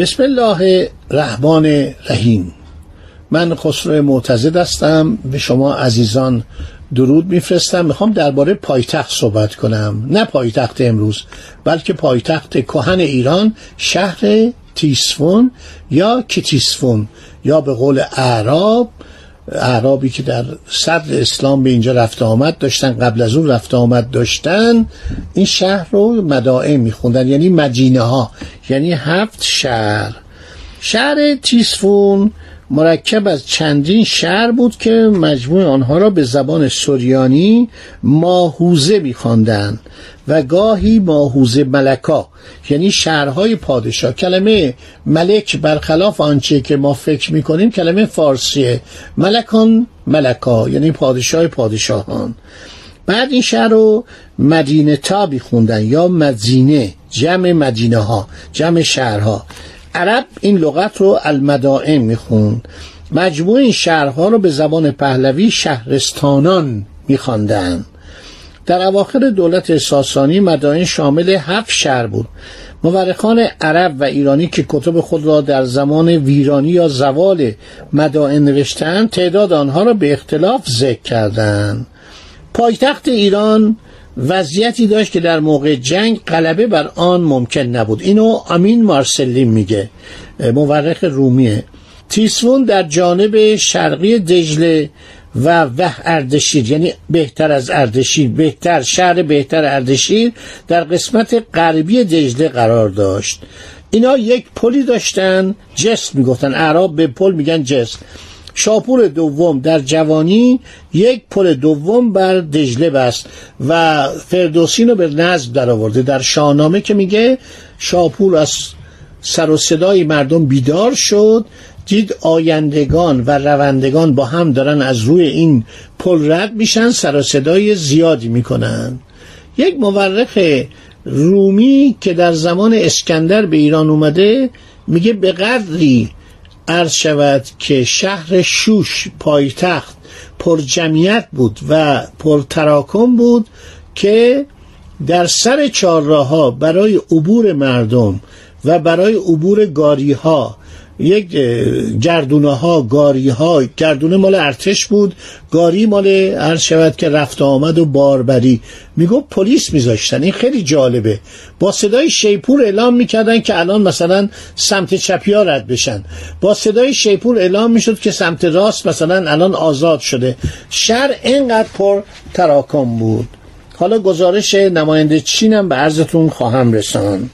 بسم الله الرحمن الرحیم. من خسرو معتزد هستم. به شما عزیزان درود میفرستم. می‌خوام درباره پایتخت صحبت کنم. نه پایتخت امروز بلکه پایتخت کهن ایران شهر تیسفون یا کتیسفون یا به قول اعراب اعرابی که در صدر اسلام به اینجا رفته آمد داشتن قبل از اون رفته آمد داشتن این شهر رو مدائم میخوندن یعنی مدینه ها یعنی هفت شهر. شهر تیسفون مرکب از چندین شهر بود که مجموع آنها را به زبان سوریانی ماهوزه میخواندند و گاهی ماهوزه ملکا یعنی شهرهای پادشاه. کلمه ملک برخلاف آنچه که ما فکر می‌کنیم کلمه فارسیه. ملکان ملکا یعنی پادشاه پادشاهان. بعد این شهر رو مدینه تا خوندن یا مدینه جمع مدینه ها جمع شهرها. عرب این لغت رو المدائم می‌خوند. مجموع این شهرها رو به زبان پهلوی شهرستانان میخواندند. در اواخر دولت ساسانی مدائن شامل هفت شهر بود. مورخان عرب و ایرانی که کتب خود را در زمان ویرانی یا زوال مدائن نوشتند تعداد آنها را به اختلاف ذکر کردند. پایتخت ایران وضعیتی داشت که در موقع جنگ غلبه بر آن ممکن نبود. اینو امین مارسلین میگه مورخ رومیه. تیسفون در جانب شرقی دجله و وح اردشیر یعنی بهتر از اردشیر بهتر شهر بهتر اردشیر در قسمت غربی دجله قرار داشت. اینا یک پلی داشتن جست می‌گفتن. اعراب به پل میگن جست. شاپور دوم در جوانی یک پل دوم بر دجله بست و فردوسین رو به نظم در آورده در شاهنامه که میگه شاپور از سر و صدای مردم بیدار شد دید آیندگان و روندگان با هم دارن از روی این پل رد میشن سر و صدای زیادی می‌کنن. یک مورخ رومی که در زمان اسکندر به ایران اومده میگه به قدری عرض شود که شهر شوش پایتخت پر جمعیت بود و پر تراکم بود که در سر چهارراه برای عبور مردم و برای عبور گاری ها یک گردونه ها گاری ها گردونه مال ارتش بود. گاری مال عرض شود که رفت آمد و باربری. میگو پلیس میذاشتن. این خیلی جالبه. با صدای شیپور اعلام می‌کردن که الان مثلا سمت چپی ها رد بشن. با صدای شیپور اعلام می‌شد که سمت راست مثلا الان آزاد شده. شهر اینقدر پر تراکم بود. حالا گزارش نماینده چینم به عرضتون خواهم رساند.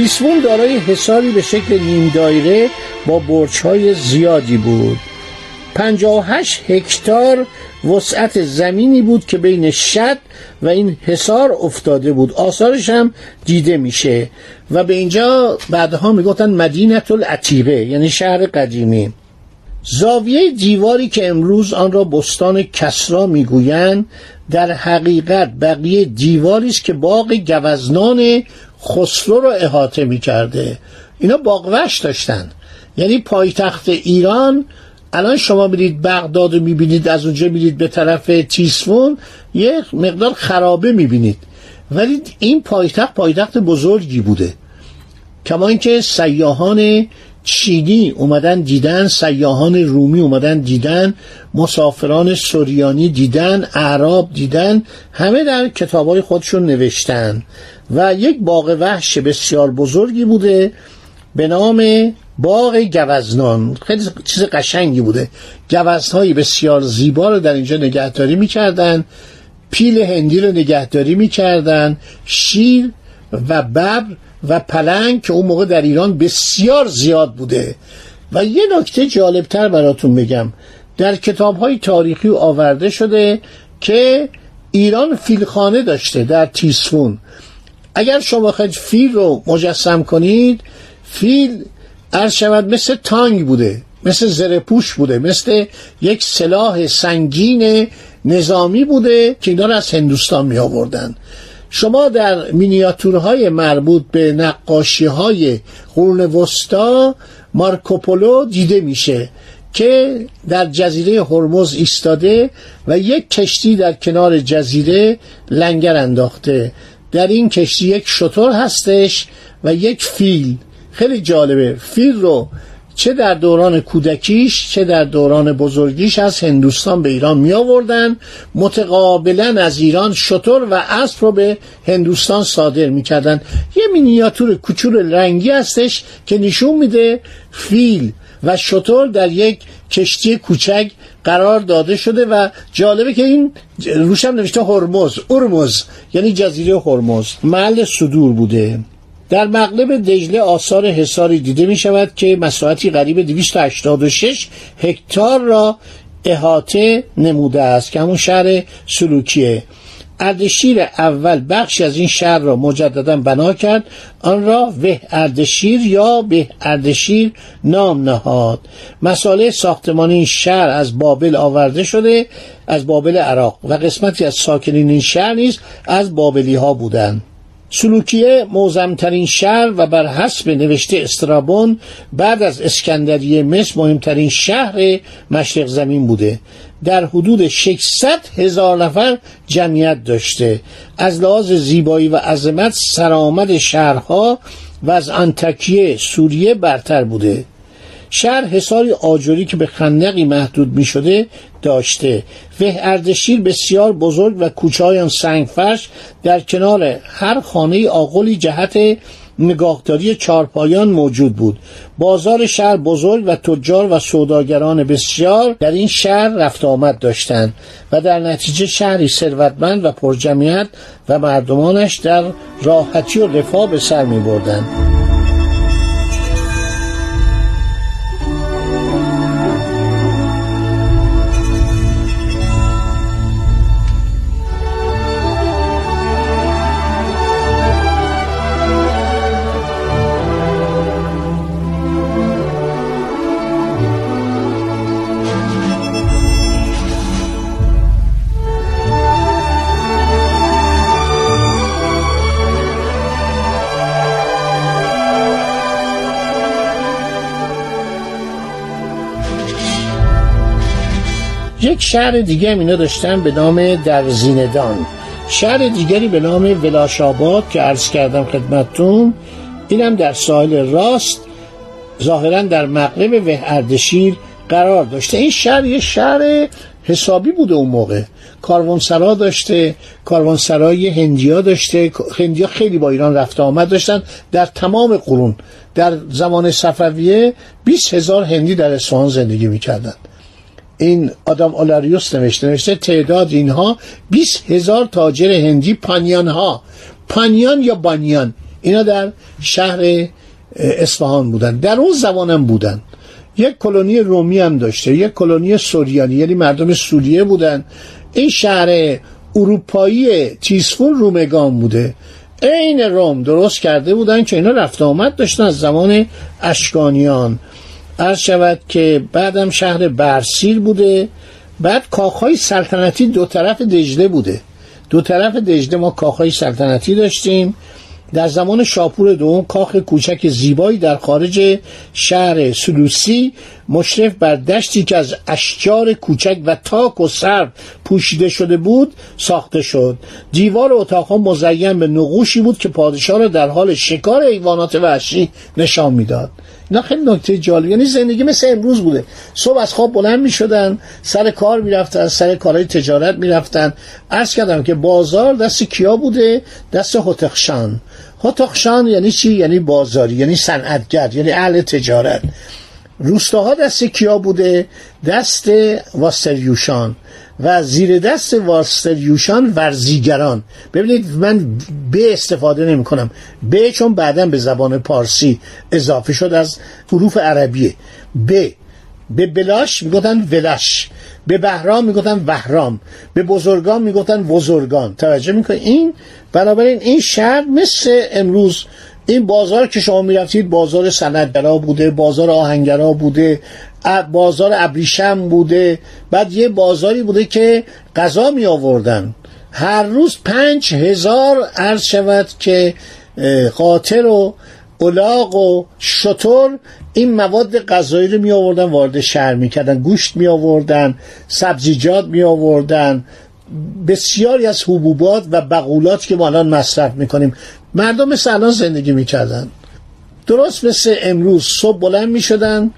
تیسفون دارای حصاری به شکل نیم دایره با برچهای زیادی بود. 58 هکتار وسعت زمینی بود که بین شد و این حصار افتاده بود. آثارش هم دیده میشه. و به اینجا بعدها می‌گفتن مدینت العتیقه یعنی شهر قدیمی. زاویه دیواری که امروز آن را بستان کسرا می‌گویند در حقیقت بقیه دیواری است که باغ گوزنان خسرو را احاطه می‌کرده. اینا باغوش داشتن. یعنی پایتخت ایران الان شما میرید بغداد رو می‌بینید از اونجا میرید به طرف تیسفون یه مقدار خرابه می‌بینید. ولی این پایتخت پایتخت بزرگی بوده. کما اینکه سیاهان چینی اومدن دیدن سیاهان رومی اومدن دیدن مسافران سوریانی دیدن اعراب دیدن همه در کتابای خودشون نوشتن. و یک باغ وحش بسیار بزرگی بوده به نام باغ گوزنان. خیلی چیز قشنگی بوده. گوزنهایی بسیار زیبا رو در اینجا نگهداری می‌کردن. پیل هندی رو نگهداری می‌کردن. شیر و ببر و پلنگ که اون موقع در ایران بسیار زیاد بوده. و یه نکته جالبتر براتون بگم. در کتاب های تاریخی آورده شده که ایران فیلخانه داشته در تیسفون اگر شما خیلی فیل رو مجسم کنید فیل عرض شود مثل تانگ بوده مثل زرپوش بوده مثل یک سلاح سنگین نظامی بوده که اینا رو از هندوستان می آوردن شما در مینیاتورهای مربوط به نقاشی های قرون وسطا مارکوپولو دیده میشه که در جزیره هرمز ایستاده و یک کشتی در کنار جزیره لنگر انداخته. در این کشتی یک شطور هستش و یک فیل. خیلی جالبه. فیل رو چه در دوران کودکیش چه در دوران بزرگیش از هندوستان به ایران می آوردن. متقابلا از ایران شطور و اسب رو به هندوستان صادر می کردن. یه مینیاتور کوچول رنگی هستش که نشون میده فیل و شطور در یک کشتی کوچک قرار داده شده و جالبه که این روشم نوشته هرمز ارمز یعنی جزیره هرمز. محل صدور بوده. در مغلب دجله آثار حصاری دیده می شود که مساحتی قریب 286 هکتار را احاطه نموده است که همون شهر سلوکیه. اردشیر اول بخشی از این شهر را مجددا بنا کرد آن را وه اردشیر یا به اردشیر نام نهاد. مساله ساختمان این شهر از بابل آورده شده از بابل عراق و قسمتی از ساکنین این شهر نیز از بابلی ها بودند. سلوکیه موزمترین شهر و بر حسب نوشته استرابون بعد از اسکندریه مصر مهمترین شهر مشرق زمین بوده. در حدود 600 هزار نفر جمعیت داشته. از لحاظ زیبایی و عظمت سرآمد شهرها و از انتکیه سوریه برتر بوده. شهر حصاری آجوری که به خندقی محدود می شده داشته و اردشیر بسیار بزرگ و کوچه سنگ فرش در کنار هر خانه آقلی جهت نگاهداری چارپایان موجود بود بازار شهر بزرگ و تجار و سوداگران بسیار در این شهر رفت آمد داشتند و در نتیجه شهری ثروتمند و پرجمعیت و مردمانش در راحتی و رفاه به سر می بردند. یک شهر دیگه هم اینا داشتن به نام درزیندان شهر دیگری به نام ولاشاباد که عرض کردم خدمتتون اینم در ساحل راست ظاهرا در مغرب و اردشیر قرار داشته. این شهر یه شهر حسابی بوده اون موقع. کاروانسرا داشته کاروانسرای هندیا داشته هندیا خیلی با ایران رفت آمد داشتن. در تمام قرون در زمان صفویه 20 هزار هندی در اصفهان زندگی می‌کردند. این آدم اولاریوس نوشته نوشته تعداد اینها 20 هزار تاجر هندی پانیان ها پانیان یا بانیان؟ اینا در شهر اصفهان بودن. در اون زمانم بودن. یک کلونی رومی هم داشته یک کلونی سوریانی یعنی مردم سوریه بودن. این شهر اروپایی تیسفون رومگان بوده. عین روم درست کرده بودن که اینا رفت آمد داشتن از زمان اشکانیان. عرض شود که بعدم شهر برسیر بوده بعد کاخهای سلطنتی دو طرف دجله بوده. دو طرف دجله ما کاخهای سلطنتی داشتیم. در زمان شاپور دوم کاخ کوچک زیبایی در خارج شهر سلوسی مشرف بر دشتی که از اشجار کوچک و تاک و سرب پوشیده شده بود ساخته شد. دیوار اتاقها مزین به نقوشی بود که پادشاه را در حال شکار حیوانات وحشی نشان می‌داد. اینا خیلی نکته جالب. یعنی زندگی مثل امروز بوده. صبح از خواب بلند می شدن سر کار می رفتن سر کارهای تجارت می رفتن عرض کردم که بازار دست کیا بوده؟ دست هتخشان هتخشان یعنی چی؟ یعنی بازاری یعنی صنعتگر یعنی اهل تجارت. روستاها دست کیا بوده؟ دست واستریوشان و زیر دست واستریوشان ورزیگران. ببینید من به استفاده نمی کنم. به چون بعدا به زبان پارسی اضافه شد از حروف عربیه به به بلاش می‌گفتن ولش. به بهرام می‌گفتن وهرام. به بزرگان می‌گفتن بزرگان توجه می‌کنید این بنابراین این شهر مثل امروز این بازار که شما می‌رفتید بازار سندگرا بوده بازار آهنگرا بوده. بازار ابریشم بوده. بعد یه بازاری بوده که غذا می آوردن. هر روز پنج هزار عرض شود که قاطر و الاغ و شطور این مواد غذایی رو می آوردن وارد شهر می‌کردن گوشت می آوردن سبزیجات می آوردن. بسیاری از حبوبات و بقولات که ما الان مصرف می‌کنیم مردم مثل الان زندگی می‌کردن درست مثل امروز صبح بلند می‌شدن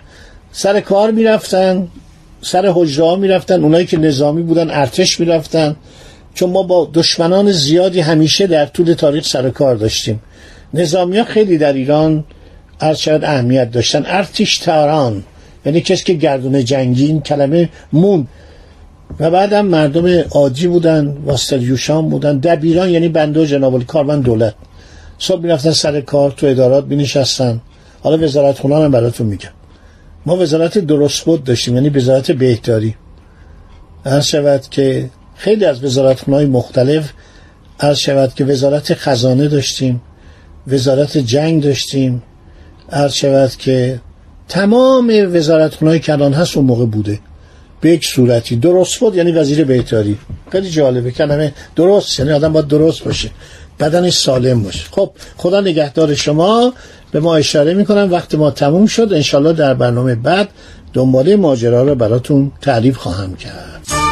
سر کار می‌رفتن سر حجره ها می‌رفتن اونایی که نظامی بودن ارتش می‌رفتن. چون ما با دشمنان زیادی همیشه در طول تاریخ سر کار داشتیم. نظامی ها خیلی در ایران ارشد اهمیت داشتن. ارتش تاران یعنی کسی که گردون جنگی این کلمه مون. و بعدم مردم عادی بودن واستریوشان بودن. دبیران یعنی بنده و جناب کارمند دولت. صبح می‌رفتن سر کار تو ادارات نشستن حالا وزارت خونه هم براتون میگم. ما وزارت درست بود داشتیم یعنی وزارت بهداری. عرض شود که خیلی از وزارت مختلف عرض شود که وزارت خزانه داشتیم وزارت جنگ داشتیم. عرض شود که تمام وزارت های که الان هست اون موقع بوده. به یک صورتی. درست بود یعنی وزیر بهداری. خیلی جالبه کلمه درست یعنی آدم باید درست باشه. بدنش سالم باشه. خب خدا نگهدار شما. به ما اشاره می‌کنم وقت ما تموم شد. انشالله در برنامه بعد دنباله ماجرا رو براتون تعریف خواهم کرد.